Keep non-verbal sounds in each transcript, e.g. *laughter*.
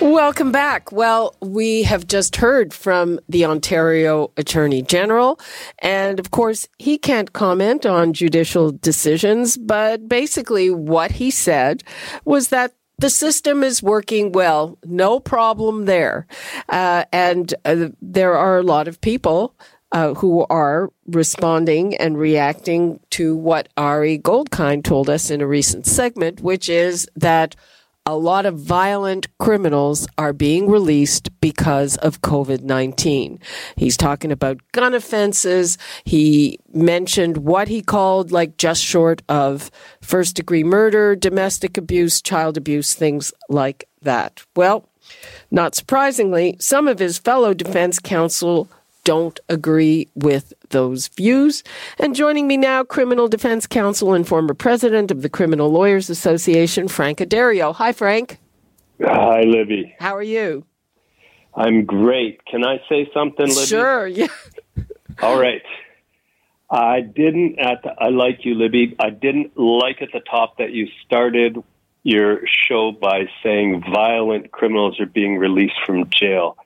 Welcome back. Well, we have just heard from the Ontario Attorney General, and of course, he can't comment on judicial decisions, but basically, what he said was that the system is working well, no problem there. Uh, and uh, there are a lot of people uh, who are responding and reacting to what Ari Goldkind told us in a recent segment, which is that a lot of violent criminals are being released because of COVID 19. He's talking about gun offenses. He mentioned what he called like just short of first degree murder, domestic abuse, child abuse, things like that. Well, not surprisingly, some of his fellow defense counsel don't agree with those views. And joining me now, criminal defense counsel and former president of the Criminal Lawyers Association, Frank Addario. Hi, Frank. Hi, Libby. How are you? I'm great. Can I say something, Libby? Sure. Yeah. *laughs* All right. I didn't at the, I like you, Libby. I didn't like at the top that you started your show by saying violent criminals are being released from jail.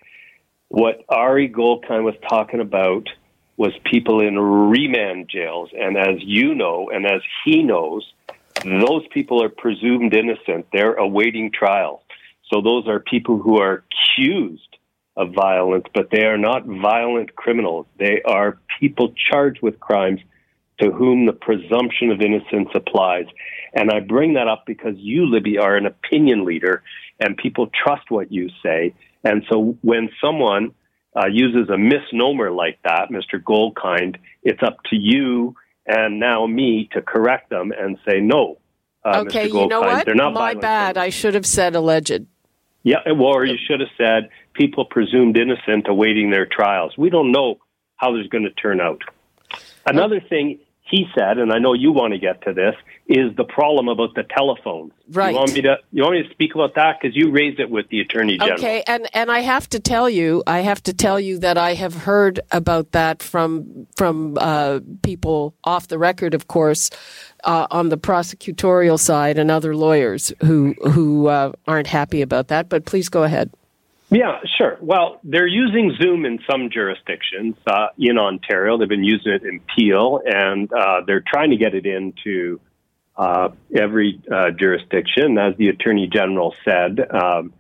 What Ari Goldkind was talking about was people in remand jails. And as you know, and as he knows, those people are presumed innocent. They're awaiting trial. So those are people who are accused of violence, but they are not violent criminals. They are people charged with crimes to whom the presumption of innocence applies. And I bring that up because you, Libby, are an opinion leader and people trust what you say. And so when someone uh, uses a misnomer like that, Mr. Goldkind, it's up to you and now me to correct them and say no. Uh, okay, Mr. you know what? They're not My bad. I should have said alleged. Yeah, or you should have said people presumed innocent awaiting their trials. We don't know how this is going to turn out. Another thing he said, and I know you want to get to this, is the problem about the telephones. Right. You want me to you want me to speak about that because you raised it with the attorney general. Okay, and and I have to tell you, I have to tell you that I have heard about that from from uh, people off the record, of course, uh, on the prosecutorial side and other lawyers who who uh, aren't happy about that. But please go ahead. Yeah, sure. Well, they're using Zoom in some jurisdictions. Uh, in Ontario, they've been using it in Peel, and uh, they're trying to get it into uh, every uh, jurisdiction. As the Attorney General said, um,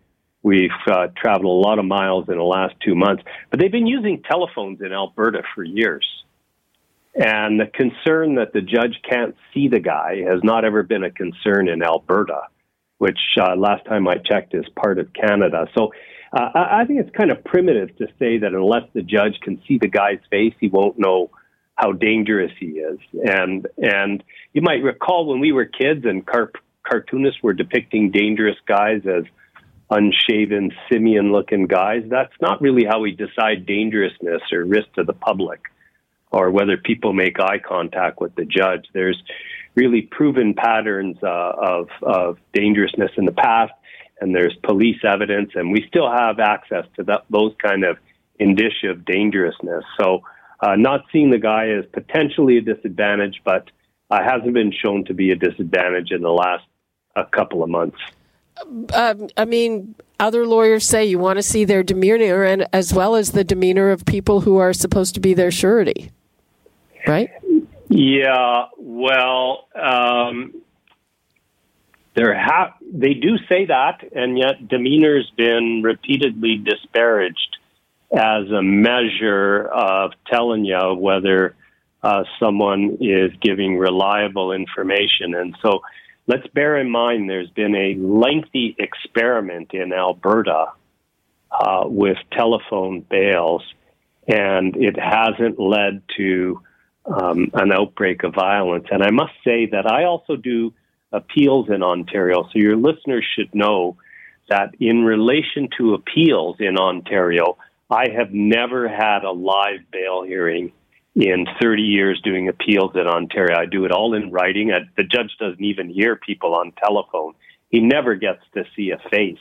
we've uh, traveled a lot of miles in the last two months, but they've been using telephones in Alberta for years. And the concern that the judge can't see the guy has not ever been a concern in Alberta, which uh, last time I checked is part of Canada. So uh, I think it's kind of primitive to say that unless the judge can see the guy's face, he won't know how dangerous he is. And and you might recall when we were kids and car- cartoonists were depicting dangerous guys as unshaven, simian-looking guys. That's not really how we decide dangerousness or risk to the public, or whether people make eye contact with the judge. There's really proven patterns uh, of of dangerousness in the past and there's police evidence, and we still have access to that, those kind of indicia of dangerousness. So, uh, not seeing the guy as potentially a disadvantage, but uh, hasn't been shown to be a disadvantage in the last a couple of months. Um, I mean, other lawyers say you want to see their demeanor, and as well as the demeanor of people who are supposed to be their surety, right? Yeah. Well, um, there ha- they do say that, and yet demeanor's been repeatedly disparaged as a measure of telling you whether uh, someone is giving reliable information. And so let's bear in mind there's been a lengthy experiment in Alberta uh, with telephone bails, and it hasn't led to um, an outbreak of violence. And I must say that I also do appeals in Ontario. So your listeners should know that in relation to appeals in Ontario, I have never had a live bail hearing in 30 years doing appeals in Ontario. I do it all in writing. I, the judge doesn't even hear people on telephone. He never gets to see a face.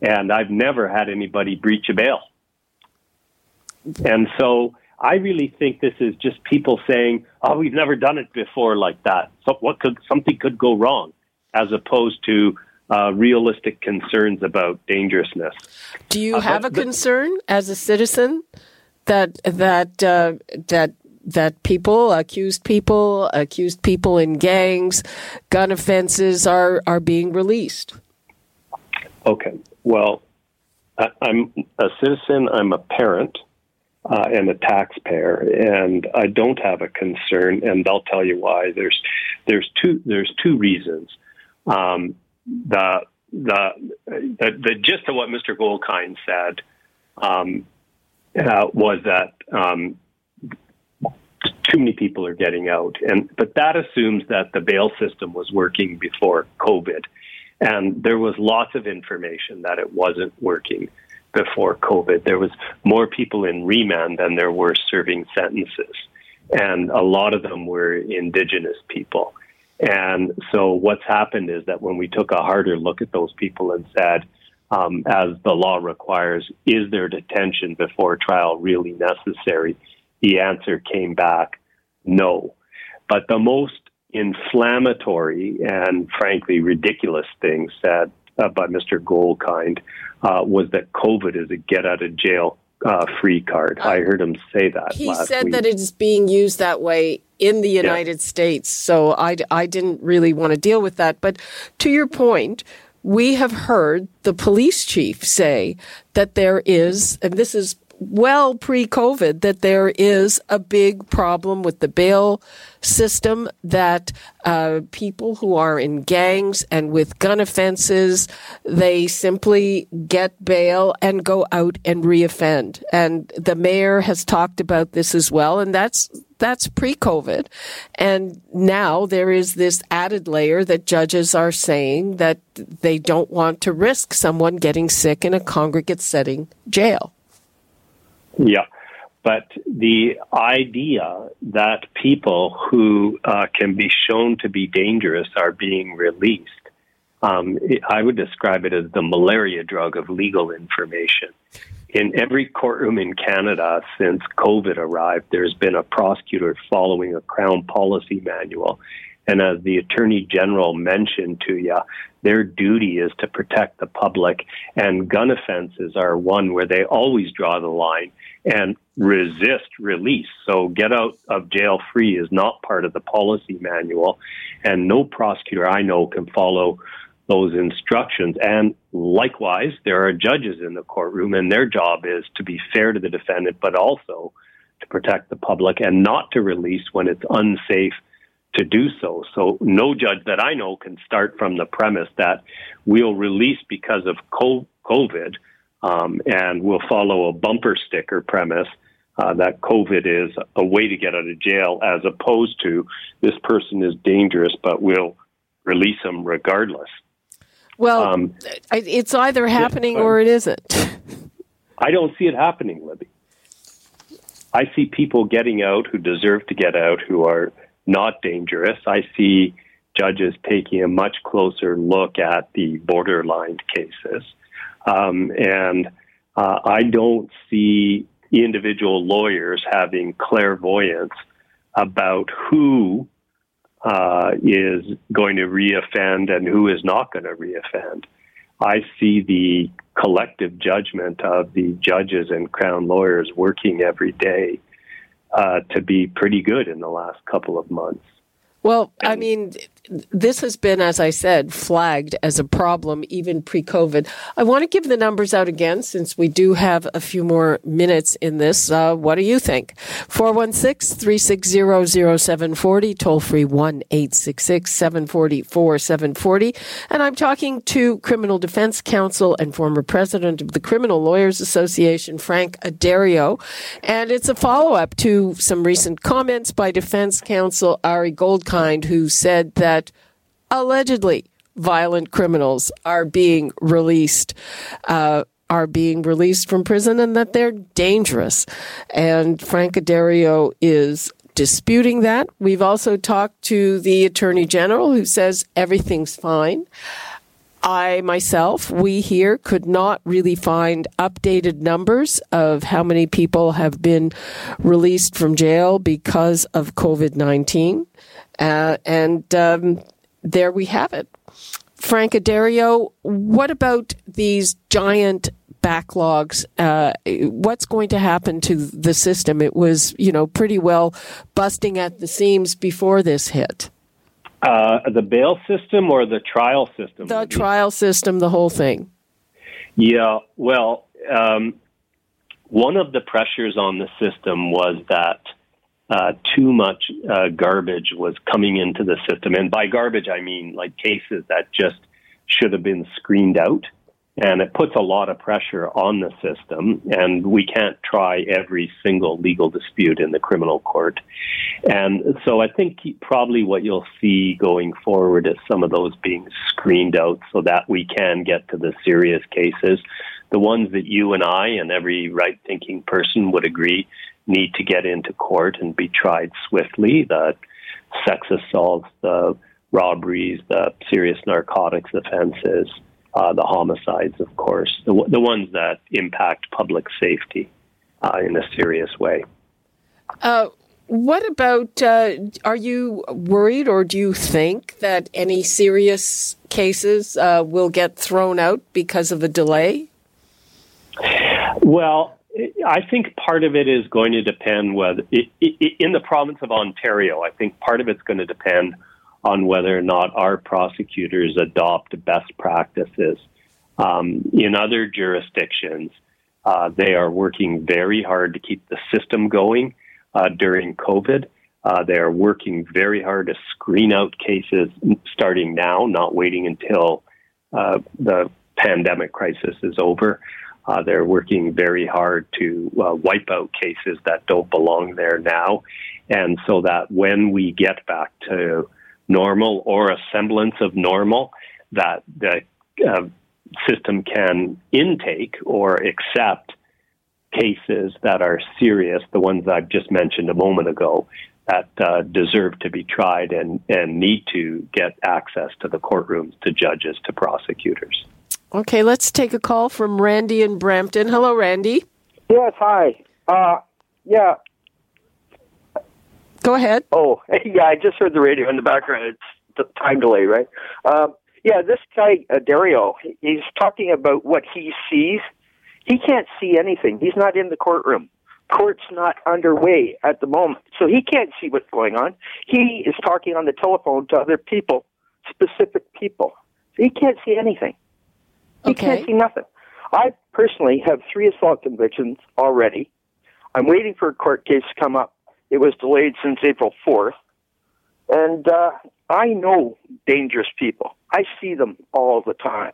And I've never had anybody breach a bail. And so I really think this is just people saying, "Oh, we've never done it before like that. So what could something could go wrong?" as opposed to uh, realistic concerns about dangerousness. Do you uh, have a concern as a citizen that that uh, that that people, accused people, accused people in gangs, gun offenses are are being released? Okay. Well, I, am a citizen. I'm a parent. Uh, and a taxpayer, and I don't have a concern, and I'll tell you why. There's there's two there's two reasons. Um, the, the, the the gist of what Mr. Goldkind said um, uh, was that um, too many people are getting out, and but that assumes that the bail system was working before COVID, and there was lots of information that it wasn't working before COVID. There was more people in remand than there were serving sentences, and a lot of them were Indigenous people. And so what's happened is that when we took a harder look at those people and said, um, as the law requires, is their detention before trial really necessary? The answer came back, no. But the most inflammatory and frankly ridiculous things said uh, by Mr. Goldkind uh, was that COVID is a get out of jail uh, free card. I heard him say that. He said week. that it is being used that way in the United yeah. States. So I, I didn't really want to deal with that. But to your point, we have heard the police chief say that there is, and this is well pre COVID that there is a big problem with the bail system, that uh, people who are in gangs and with gun offenses, they simply get bail and go out and reoffend. And the mayor has talked about this as well, and that's that's pre-COVID. And now there is this added layer that judges are saying that they don't want to risk someone getting sick in a congregate setting jail. Yeah. But the idea that people who uh, can be shown to be dangerous are being released, um, I would describe it as the malaria drug of legal information. In every courtroom in Canada since COVID arrived, there's been a prosecutor following a Crown policy manual. And as the Attorney General mentioned to you, their duty is to protect the public. And gun offenses are one where they always draw the line and resist release. So get out of jail free is not part of the policy manual. And no prosecutor I know can follow those instructions. And likewise, there are judges in the courtroom, and their job is to be fair to the defendant, but also to protect the public and not to release when it's unsafe to do so. So no judge that I know can start from the premise that we'll release because of COVID um, and we'll follow a bumper sticker premise uh, that COVID is a way to get out of jail as opposed to this person is dangerous, but we'll release them regardless. Well, um, it's either happening or it isn't. *laughs* I don't see it happening, Libby. I see people getting out who deserve to get out who are not dangerous. I see judges taking a much closer look at the borderline cases. Um, and uh, I don't see individual lawyers having clairvoyance about who uh, is going to reoffend and who is not going to reoffend. I see the collective judgment of the judges and crown lawyers working every day uh, to be pretty good in the last couple of months. Well, I mean, this has been, as I said, flagged as a problem even pre COVID. I want to give the numbers out again since we do have a few more minutes in this. Uh, what do you think? 416 360 0740, toll free 1 866 740 And I'm talking to criminal defense counsel and former president of the Criminal Lawyers Association, Frank Addario. And it's a follow up to some recent comments by defense counsel Ari Goldkind, who said that that allegedly violent criminals are being released uh, are being released from prison and that they're dangerous. And Frank Addario is disputing that. We've also talked to the Attorney General who says everything's fine. I myself, we here could not really find updated numbers of how many people have been released from jail because of COVID 19. Uh, and um, there we have it. Frank Addario, what about these giant backlogs? Uh, what's going to happen to the system? It was, you know, pretty well busting at the seams before this hit. Uh, the bail system or the trial system? The trial system, the whole thing. Yeah, well, um, one of the pressures on the system was that uh, too much uh, garbage was coming into the system. And by garbage, I mean like cases that just should have been screened out. And it puts a lot of pressure on the system. And we can't try every single legal dispute in the criminal court. And so i think probably what you'll see going forward is some of those being screened out so that we can get to the serious cases. The ones that you and i and every right thinking person would agree need to get into court and be tried swiftly the sex assaults the robberies the serious narcotics offenses uh, the homicides, of course, the, the ones that impact public safety uh, in a serious way. Uh, what about, uh, are you worried or do you think that any serious cases uh, will get thrown out because of a delay? Well, I think part of it is going to depend whether, in the province of Ontario, I think part of it's going to depend on whether or not our prosecutors adopt best practices. Um, in other jurisdictions, uh, they are working very hard to keep the system going uh, during COVID. Uh, they are working very hard to screen out cases starting now, not waiting until uh, the pandemic crisis is over. Uh, they're working very hard to uh, wipe out cases that don't belong there now. And so that when we get back to normal or a semblance of normal that the uh, system can intake or accept cases that are serious, the ones I've just mentioned a moment ago, that uh, deserve to be tried and, and need to get access to the courtrooms, to judges, to prosecutors. Okay, let's take a call from Randy in Brampton. Hello, Randy. Yes, hi. Uh, yeah, Go ahead. Oh, *laughs* yeah, I just heard the radio in the background. It's the time delay, right? Um, yeah, this guy, uh, Dario, he's talking about what he sees. He can't see anything. He's not in the courtroom. Court's not underway at the moment. So he can't see what's going on. He is talking on the telephone to other people, specific people. So he can't see anything. He okay. can't see nothing. I personally have three assault convictions already. I'm waiting for a court case to come up it was delayed since April 4th. And uh, I know dangerous people. I see them all the time.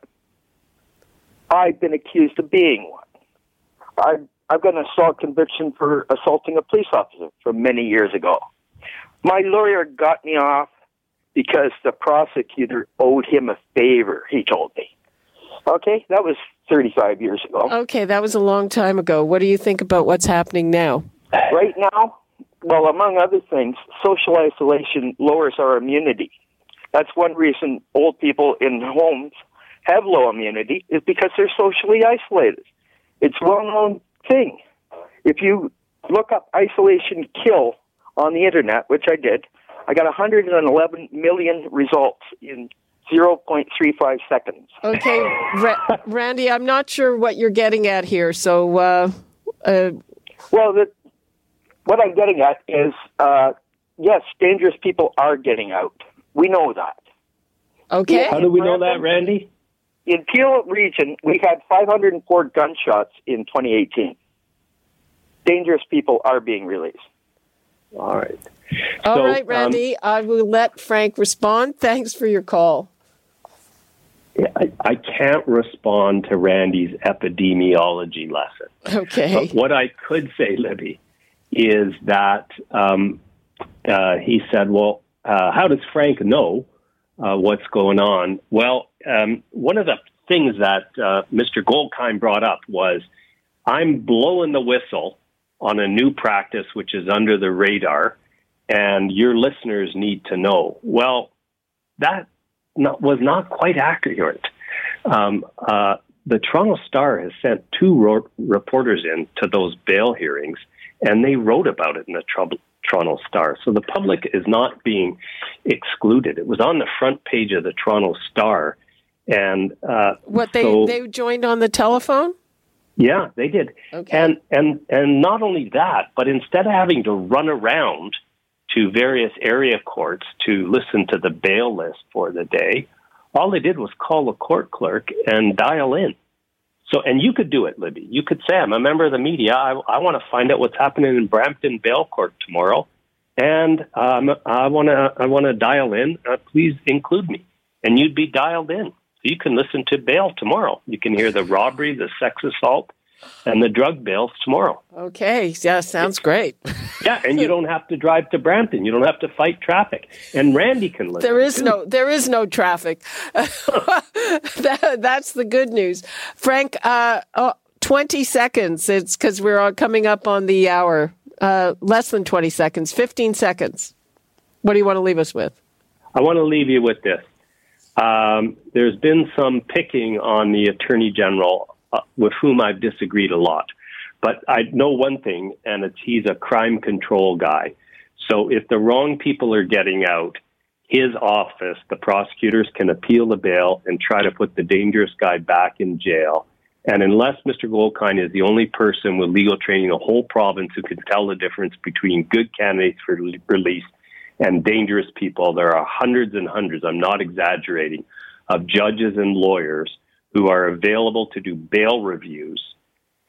I've been accused of being one. I've, I've got an assault conviction for assaulting a police officer from many years ago. My lawyer got me off because the prosecutor owed him a favor, he told me. Okay, that was 35 years ago. Okay, that was a long time ago. What do you think about what's happening now? Right now, well, among other things, social isolation lowers our immunity. That's one reason old people in homes have low immunity is because they're socially isolated. It's a well-known thing. If you look up isolation kill on the internet, which I did, I got 111 million results in 0.35 seconds. Okay, *laughs* Ra- Randy, I'm not sure what you're getting at here. So, uh, uh, well, the, what I'm getting at is, uh, yes, dangerous people are getting out. We know that. Okay. How do we know that, Randy? In Peel region, we had 504 gunshots in 2018. Dangerous people are being released. All right. All so, right, Randy. Um, I will let Frank respond. Thanks for your call. I, I can't respond to Randy's epidemiology lesson. Okay. But what I could say, Libby, is that um, uh, he said, Well, uh, how does Frank know uh, what's going on? Well, um, one of the things that uh, Mr. Goldkind brought up was I'm blowing the whistle on a new practice which is under the radar, and your listeners need to know. Well, that not, was not quite accurate. Um, uh, the Toronto Star has sent two ro- reporters in to those bail hearings, and they wrote about it in the Trouble, Toronto Star. So the public is not being excluded. It was on the front page of the Toronto Star, and uh, what they so, they joined on the telephone. Yeah, they did. Okay. And and and not only that, but instead of having to run around to various area courts to listen to the bail list for the day, all they did was call a court clerk and dial in. So, and you could do it, Libby. You could say, I'm a member of the media. I, I want to find out what's happening in Brampton Bail Court tomorrow, and um, I want to I want to dial in. Uh, please include me, and you'd be dialed in. So you can listen to bail tomorrow. You can hear the robbery, the sex assault, and the drug bill tomorrow. Okay, yeah, sounds great. yeah, and you don't have to drive to Brampton. You don't have to fight traffic. And Randy can listen. There is too. no there is no traffic. *laughs* that, that's the good news, Frank. Uh, oh, Twenty seconds. It's because we're all coming up on the hour. Uh, less than twenty seconds. Fifteen seconds. What do you want to leave us with? I want to leave you with this. Um, there's been some picking on the attorney general Uh, with whom I've disagreed a lot. But I know one thing, and it's he's a crime control guy. So if the wrong people are getting out, his office, the prosecutors can appeal the bail and try to put the dangerous guy back in jail. And unless Mr. Goldkind is the only person with legal training in the whole province who can tell the difference between good candidates for release and dangerous people, there are hundreds and hundreds, I'm not exaggerating, of judges and lawyers who are available to do bail reviews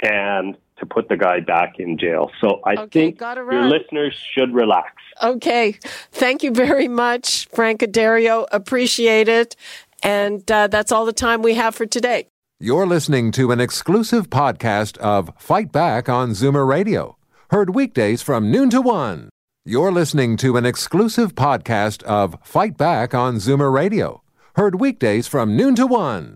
and to put the guy back in jail. So I Okay, think your listeners should relax. Okay, thank you very much, Frank Addario. Appreciate it. And uh, that's all the time we have for today. You're listening to an exclusive podcast of Fight Back on Zoomer Radio, heard weekdays from noon to one. You're listening to an exclusive podcast of Fight Back on Zoomer Radio, heard weekdays from noon to one.